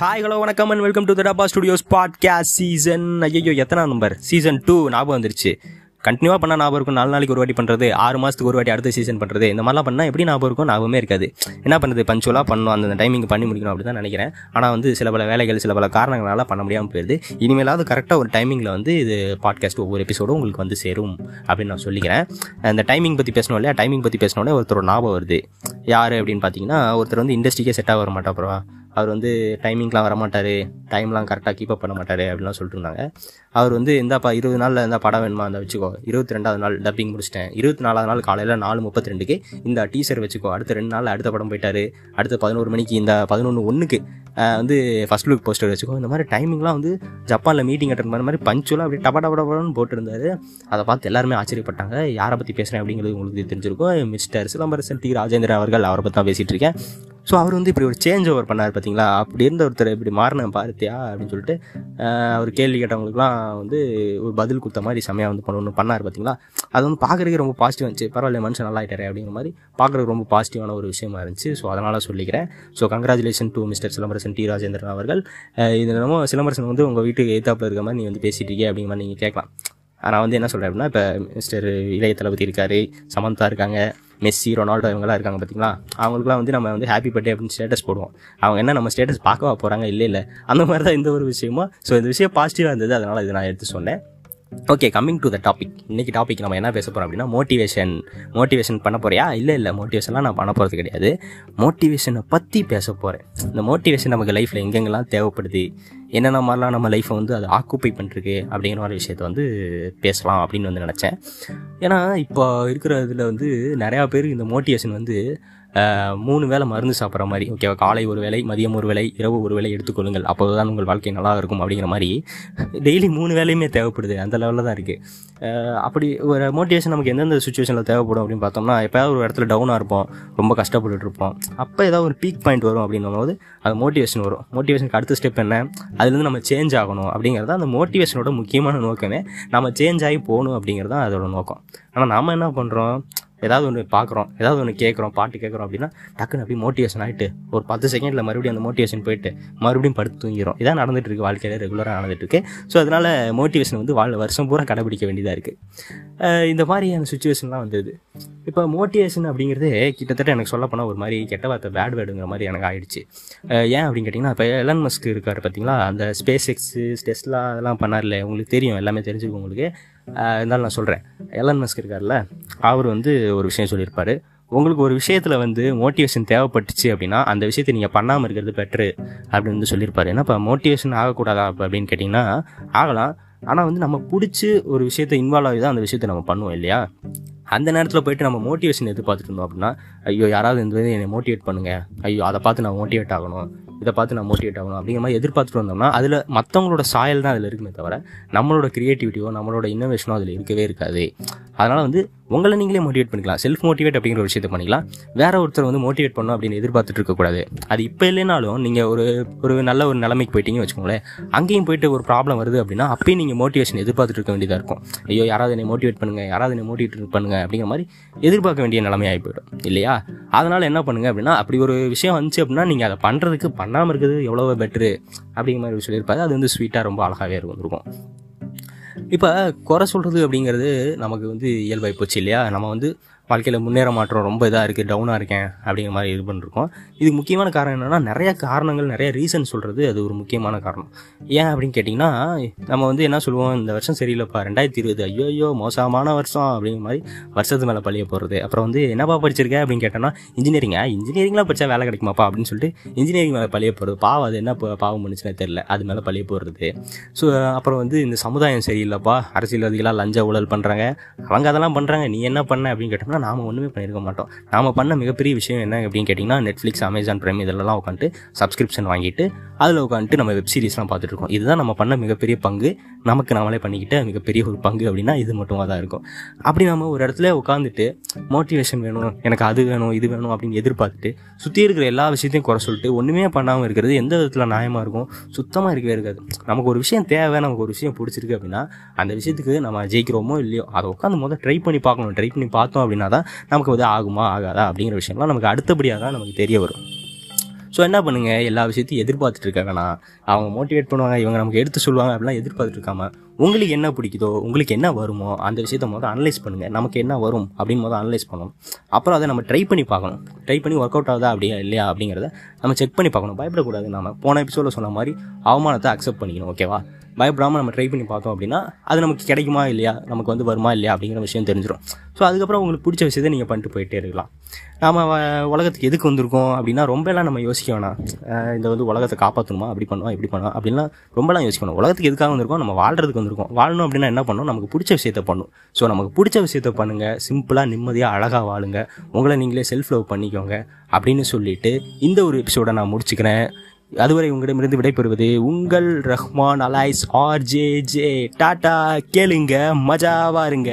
Hi hello வணக்கம் and welcome to Tadaba studios podcast season ஐயோ எத்தனை நம்பர் சீசன் டூ ஞாபகம் வந்துருச்சு. கண்டினியூவாக பண்ணால் ஞாபகம் இருக்கும். நாலு நாளைக்கு ஒரு வாட்டி பண்ணுறது ஆறு மாதத்துக்கு ஒரு வாட்டி அடுத்த சீசன் பண்ணுறது இந்த மாதிரிலாம் பண்ணால் எப்படி ஞாபகம் இருக்கும்? ஞாபகமே இருக்காது. என்ன பண்ணுறது பஞ்சுவலாக பண்ணணும். அந்த டைமிங் பண்ணி முடிக்கணும் அப்படி தான் நினைக்கிறேன். ஆனால் வந்து சில பல வேலைகள் சில பல காரணங்களால் பண்ண முடியாமல் போயிடுது இனிமேலாவது கரெக்டாக ஒரு டைமிங்கில் வந்து இது பாட்காஸ்ட் ஒவ்வொரு எபிசோடும் உங்களுக்கு வந்து சேரும் அப்படின்னு நான் சொல்லிக்கிறேன். அந்த டைமிங் பற்றி பேசணும் இல்லையா? டைமிங் பற்றி பேசினோடனே ஒருத்தர் ஞாபகம் வருது. யார் அப்படின்னு பார்த்தீங்கன்னா ஒருத்தர் வந்து இண்டஸ்ட்ரிக்கே செட்டாக வர மாட்டா அப்புறம் அவர் வந்து டைமிங்லாம் வரமாட்டார் டைம்லாம் கரெக்டாக கீப்அப் பண்ண மாட்டார் அப்படிலாம் சொல்லிட்டு இருந்தாங்க அவர் வந்து இந்தாப்பா இருபது நாளில் இருந்தால் படம் வேணுமா? அந்த வச்சுக்கோ. இருபத்தி ரெண்டாவது நாள் டப்பிங் முடிச்சிட்டேன். இருபத்தி நாலாவது நாள் காலையில் நாலு முப்பத்தி ரெண்டுக்கு இந்த டீசர் வச்சுக்கோ. அடுத்த ரெண்டு நாள் அடுத்த படம் போயிட்டார். அடுத்த பதினோரு மணிக்கு இந்த பதினொன்று ஒன்றுக்கு வந்து ஃபஸ்ட் லுக் போஸ்டர் வச்சுக்கோ. இந்த மாதிரி டைமிங்லாம் வந்து ஜப்பானில் மீட்டிங் அட்டன் பண்ண மாதிரி பஞ்சுவலாக அப்படி டபா டபா டபான்னு போட்டிருந்தாரு. அதை பார்த்து எல்லாருமே ஆச்சரியப்பட்டாங்க. யாரை பற்றி பேசுகிறேன் அப்படிங்கிறது உங்களுக்கு தெரிஞ்சிருக்கும். Mister Silambarasan T. ராஜேந்திரன் அவர்கள் அவரை பற்றி தான் பேசிகிட்டு இருக்கேன். ஸோ அவர் வந்து இப்படி ஒரு சேஞ்ச் ஓவர் பண்ணார் பார்த்தீங்களா அப்படி இருந்த ஒருத்தர் இப்படி மாறின பார்த்தியா? அப்படின்னு சொல்லிட்டு அவர் கேள்வி கேட்டவங்களுக்குலாம் வந்து ஒரு பதில் கொடுத்த மாதிரி செமையாக வந்து பண்ண ஒன்று பண்ணார் பார்த்தீங்களா அது வந்து பார்க்குறதுக்கு ரொம்ப பாசிட்டிவ் இருந்துச்சு. பரவாயில்ல மனுஷன் நல்லா ஆகிட்டாரு அப்படிங்கிற மாதிரி பார்க்குறதுக்கு ரொம்ப பாசிட்டிவான ஒரு விஷயமா இருந்துச்சு. ஸோ அதனால் சொல்லிக்கிறேன். So congratulation to mister Silambarasan T Rajendran அவர்கள். இது என்னமோ சிலம்பரசன் வந்து உங்கள் வீட்டுக்கு எய்த்தாப்பில் இருக்க மாதிரி நீ வந்து பேசிட்டு இருக்கீங்க அப்படிங்கிற மாதிரி நீங்கள் கேட்கலாம். நான் வந்து என்ன சொல்கிறேன் அப்படின்னா இப்போ மிஸ்டர் இளைய தளபதி இருக்கார் சமந்தா இருக்காங்க மெஸ்ஸி ரொனால்டோ இவங்கெல்லாம் இருக்காங்க பார்த்தீங்களா அவங்களுக்குலாம் வந்து நம்ம வந்து ஹாப்பி பர்த்டே அப்படின்னு ஸ்டேட்டஸ் போடுவோம். அவங்க என்ன நம்ம ஸ்டேட்டஸ் பார்க்கவா போகிறாங்க இல்லை இல்லை. அந்த மாதிரி தான் இந்த ஒரு விஷயமா ஸோ இந்த விஷயம் பாசிட்டிவாக இருந்தது. அதனால் இது நான் எடுத்து சொன்னேன். Okay coming to the topic இன்றைக்கி டாபிக் நம்ம என்ன பேச போகிறோம் அப்படின்னா மோட்டிவேஷன் மோட்டிவேஷன் பண்ண போறியா? இல்லை இல்லை. மோட்டிவேஷன்லாம் நான் பண்ண போகிறது கிடையாது. மோட்டிவேஷனை பற்றி பேச போகிறேன் இந்த மோட்டிவேஷன் நமக்கு லைஃப்பில் எங்கெங்கெல்லாம் தேவைப்படுது? என்னென்ன மாதிரிலாம் நம்ம லைஃப்பை வந்து அது ஆக்குப்பை பண்ணிருக்கு அப்படிங்கிற மாதிரி விஷயத்த வந்து பேசலாம் அப்படின்னு வந்து நினச்சேன். ஏன்னா இப்போ இருக்கிற இதில் வந்து நிறையா பேர் இந்த மோட்டிவேஷன் வந்து மூணு வேளை மருந்து சாப்பிட்ற மாதிரி ஓகேவா காலை ஒரு வேளை மதியம் ஒரு வேலை இரவு ஒரு வேலை எடுத்துக்கொள்ளுங்கள் அப்போதான் உங்கள் வாழ்க்கை நல்லா இருக்கும் அப்படிங்கிற மாதிரி டெய்லி மூணு வேலையுமே தேவைப்படுது. அந்த லெவலில் தான் இருக்குது அப்படி ஒரு மோட்டிவேஷன் நமக்கு எந்தெந்த சுச்சுவேஷனில் தேவைப்படும் அப்படின்னு பார்த்தோம்னா எப்போயாவது ஒரு இடத்துல டவுனாக இருப்போம் ரொம்ப கஷ்டப்பட்டுட்டு இருப்போம். அப்போ ஏதாவது ஒரு பீக் பாயிண்ட் வரும் அப்படின்னும் போது அது மோட்டிவேஷன் வரும். மோட்டிவேஷனுக்கு அடுத்த ஸ்டெப் என்ன? அதுலேருந்து நம்ம சேஞ்ச் ஆகணும் அப்படிங்கிறது தான் அந்த மோட்டிவேஷனோட முக்கியமான நோக்கமே. நம்ம சேஞ்ச் ஆகி போகணும் அப்படிங்கிறது தான் அதோட நோக்கம். ஆனால் நாம் என்ன பண்ணுறோம் ஏதாவது ஒன்று பார்க்குறோம் ஏதாவது ஒன்று கேட்குறோம் பாட்டு கேட்குறோம் அப்படின்னா டக்குன்னு அப்படியே மோட்டிவேஷன் ஆகிட்டு ஒரு பத்து செகண்டில் மறுபடியும் அந்த மோட்டிவேஷன் போயிட்டு மறுபடியும் படுத்து தூங்கிடும் இதான் நடந்துட்டு இருக்கு வாழ்க்கையில் ரெகுலராக நடந்துட்டு இருக்கு. ஸோ அதனால் மோட்டிவேஷன் வந்து வாழ் வருஷம் பூரா கடைபிடிக்க வேண்டியதாக இருக்குது இந்த மாதிரியான சுச்சுவேஷன்லாம் வந்தது. இப்போ மோட்டிவேஷன் அப்படிங்கிறது கிட்டத்தட்ட எனக்கு சொல்ல போனால் ஒரு மாதிரி கெட்ட வார்த்தை பேட் வேர்டுங்கிற மாதிரி எனக்கு ஆயிடுச்சு. ஏன் அப்படின்னு கேட்டிங்கன்னா இப்போ எலன் மஸ்க் இருக்கார் பார்த்தீங்களா அந்த ஸ்பேஸ் எக்ஸு டெஸ்ட்லாம் அதெல்லாம் பண்ணார்ல உங்களுக்கு தெரியும் எல்லாமே தெரிஞ்சிருக்கும் உங்களுக்கு. இருந்தாலும் நான் சொல்கிறேன் எலன் மஸ்க் இருக்கார்ல அவர் வந்து ஒரு விஷயம் சொல்லியிருப்பார். உங்களுக்கு ஒரு விஷயத்தில் வந்து மோட்டிவேஷன் தேவைப்பட்டுச்சு அப்படின்னா அந்த விஷயத்தை நீங்கள் பண்ணாமல் இருக்கிறது பெட்ரு அப்படின்னு வந்து சொல்லியிருப்பாரு. ஏன்னா இப்போ மோட்டிவேஷன் ஆகக்கூடாதா? அப்படின்னு கேட்டிங்கன்னா ஆகலாம். ஆனால் வந்து நம்ம பிடிச்சி ஒரு விஷயத்தை இன்வால்வ் ஆகி தான் அந்த விஷயத்தை நம்ம பண்ணுவோம் இல்லையா? அந்த நேரத்தில் போயிட்டு நம்ம மோட்டிவேஷன் எதிர்பார்த்துட்டு இருந்தோம் அப்படின்னா ஐயோ யாராவது இந்த இது என்னை மோட்டிவேட் பண்ணுங்கள் ஐயோ அதை பார்த்து நான் மோட்டிவேட் ஆகணும். இதை பார்த்து நான் மோட்டிவேட் ஆகணும் அப்படிங்கிற மாதிரி எதிர்பார்த்துட்டு வந்தோம்னா அதில் மற்றவங்களோட சாயல் தான் அதில் இருக்குமே தவிர நம்மளோட க்ரியேட்டிவிட்டியோ நம்மளோட இன்னோவேஷனோ அதில் இருக்கவே இருக்காது. அதனால் வந்து உங்களை நீங்களே மோட்டிவேட் பண்ணிக்கலாம். செல்ஃப் மோட்டிவேட் அப்படிங்கிற ஒரு விஷயத்தை பண்ணிக்கலாம். வேற ஒருத்தர் வந்து மோட்டிவேட் பண்ணணும் அப்படின்னு எதிர்பார்த்துட்டு இருக்கக்கூடாது. அது இப்போ இல்லைனாலும் நீங்கள் ஒரு ஒரு நல்ல ஒரு நிலைமைக்கு போயிட்டீங்கன்னு வச்சுக்கோங்களேன் அங்கேயும் போயிட்டு ஒரு ப்ராப்ளம் வருது அப்படின்னா அப்பயும் நீங்கள் மோட்டிவேஷன் எதிர்பார்த்துட்டு இருக்க வேண்டியதாக இருக்கும். ஐயோ யாராவது என்னை மோட்டிவேட் பண்ணுங்கள் யாராவது என்னை மோட்டிவேட் பண்ணுங்க அப்படிங்கிற மாதிரி எதிர்பார்க்க வேண்டிய நிலைமையாகி போயிடும். இல்லையா? அதனால் என்ன பண்ணுங்க அப்படின்னா அப்படி ஒரு விஷயம் வந்துச்சு அப்படின்னா நீங்கள் அதை பண்ணுறதுக்கு பண்ணாமல் இருக்கிறது எவ்வளோ பெட்ரு அப்படிங்கிற மாதிரி சொல்லியிருப்பாரு. அது வந்து ஸ்வீட்டாக ரொம்ப அழகாகவே இருக்கும் இப்போ குறை சொல்கிறது அப்படிங்கிறது நமக்கு வந்து இயல்பாகி போச்சு இல்லையா? நம்ம வந்து வாழ்க்கையில் முன்னேற மாற்றம் ரொம்ப இதாக இருக்குது டவுனாக இருக்கேன் அப்படிங்கிற மாதிரி இது பண்ணிருக்கோம். இதுக்கு முக்கியமான காரணம் என்னென்னா நிறைய காரணங்கள் நிறைய ரீசன் சொல்கிறது அது ஒரு முக்கியமான காரணம். ஏன் அப்படின்னு கேட்டிங்கன்னா நம்ம வந்து என்ன சொல்லுவோம் இந்த வருஷம் சரியில்லைப்பா ரெண்டாயிரத்தி இருபது ஐயோ ஐயோ மோசமான வருஷம் அப்படிங்கிற மாதிரி வருஷத்து மேலே பழிய போகிறது அப்புறம் வந்து என்னப்பா படிச்சிருக்க அப்படின்னு கேட்டோன்னா இன்ஜினியரிங்கா இன்ஜினியரிங்லாம் படித்தா வேலை கிடைக்குமாப்பா அப்படின்னு சொல்லிட்டு இன்ஜினியரிங் மேலே பழிய போகிறது பாவம் அது என்ன பாவம் பண்ணுச்சுன்னு தெரில அது மேலே பழிய போடுறது ஸோ அப்புறம் வந்து இந்த சமுதாயம் சரியில்லைப்பா அரசியல்வாதிகளாக லஞ்ச ஊழல் பண்ணுறாங்க அவங்க அதெல்லாம் பண்ணுறாங்க நீ என்ன பண்ண அப்படின்னு கேட்டோம்னா நாம் ஒன்றுமே பண்ணியிருக்க மாட்டோம். நாம் பண்ண மிகப்பெரிய விஷயம் என்ன அப்படின்னு கேட்டிங்கன்னா நெட்ஃப்ளிக்ஸ் அமேசான் ப்ரைம் இதெல்லாம் உட்காந்துட்டு சப்ஸ்கிரிப்ஷன் வாங்கிட்டு அதில் உட்காந்துட்டு நம்ம வெப் சீரிஸ்லாம் பார்த்துட்டு இருக்கோம். இதுதான் நம்ம பண்ண மிகப்பெரிய பங்கு. நமக்கு நாமளே பண்ணிக்கிட்ட மிகப்பெரிய ஒரு பங்கு அப்படின்னா இது மட்டுமா தான் இருக்கும். அப்படி நம்ம ஒரு இடத்துல உட்காந்துட்டு மோட்டிவேஷன் வேணும் எனக்கு அது வேணும் இது வேணும் அப்படின்னு எதிர்பார்த்துட்டு சுற்றி இருக்கிற எல்லா விஷயத்தையும் குறை சொல்லிட்டு ஒன்றுமே பண்ணாமல் இருக்கிறது எந்த விதத்தில் நியாயமாக இருக்கும்? சுத்தமாக இருக்கவே இருக்காது. நமக்கு ஒரு விஷயம் தேவை நமக்கு ஒரு விஷயம் பிடிச்சிருக்கு அப்படின்னா அந்த விஷயத்துக்கு நம்ம ஜெயிக்கிறோமோ இல்லையோ அதை உட்காந்து முதல் ட்ரை பண்ணி பார்க்கணும். ட்ரை பண்ணி பார்த்தோம் அப்படின்னா தான் நமக்கு வந்து ஆகுமா ஆகாதா அப்படிங்கிற விஷயம்லாம் நமக்கு அடுத்தபடியாக தான் நமக்கு தெரிய வரும். ஸோ என்ன பண்ணுங்கள் எல்லா விஷயத்தையும் எதிர்பார்த்துட்டு இருக்க வேணாம் அவங்க மோட்டிவேட் பண்ணுவாங்க இவங்க நமக்கு எடுத்து சொல்லுவாங்க அப்படிலாம் எதிர்பார்த்துட்டு இருக்காம உங்களுக்கு என்ன பிடிக்குதோ உங்களுக்கு என்ன வருமோ அந்த விஷயத்த முதல் அனலைஸ் பண்ணுங்கள் நமக்கு என்ன வரும் அப்படின்னு முதல் அனலைஸ் பண்ணணும். அப்புறம் அதை நம்ம ட்ரை பண்ணி பார்க்கணும். ட்ரை பண்ணி ஒர்க் அவுட் ஆகுதா அப்படியா இல்லையா அப்படிங்கிறத நம்ம செக் பண்ணி பார்க்கணும். பயப்படக்கூடாது நம்ம போன எபிசோடில் சொன்ன மாதிரி அவமானத்தை அக்செப்ட் பண்ணிக்கணும் ஓகேவா பயப்படாமல் நம்ம ட்ரை பண்ணி பார்த்தோம் அப்படின்னா அது நமக்கு கிடைக்குமா இல்லையா? நமக்கு வந்து வருமா இல்லையா அப்படிங்கிற விஷயம் தெரிஞ்சிடும் ஸோ அதுக்கப்புறம் உங்களுக்கு பிடிச்ச விஷயத்தை நீங்கள் பண்ணிட்டு போயிட்டே இருக்கலாம். நாம் உலகத்துக்கு எதுக்கு வந்திருக்கோம் அப்படின்னா ரொம்ப எல்லாம் நம்ம யோசிக்க வேணாம். இந்த வந்து உலகத்தை காப்பாற்றணுமா அப்படி பண்ணுவோம் இப்படி பண்ணுவோம் அப்படின்லாம் ரொம்பலாம் யோசிக்கணும் உலகத்துக்கு எதுக்காக வந்திருக்கோம்? நம்ம வாழ்கிறதுக்கு வந்திருக்கோம். வாழணும் அப்படின்னா என்ன பண்ணணும்? நமக்கு பிடிச்ச விஷயத்த பண்ணும் ஸோ நமக்கு பிடிச்ச விஷயத்த பண்ணுங்கள் சிம்பிளாக நிம்மதியாக அழகாக வாழுங்க. உங்களை நீங்களே செல்ஃப் லவ் பண்ணிக்கோங்க. அப்படின்னு சொல்லிட்டு இந்த ஒரு எபிசோடை நான் முடிச்சுக்கிறேன். அதுவரை உங்களிடமிருந்து விடைபெறுவது உங்கள் Rahman Aloys RJ J tata கேளுங்க மஜாவா இருங்க.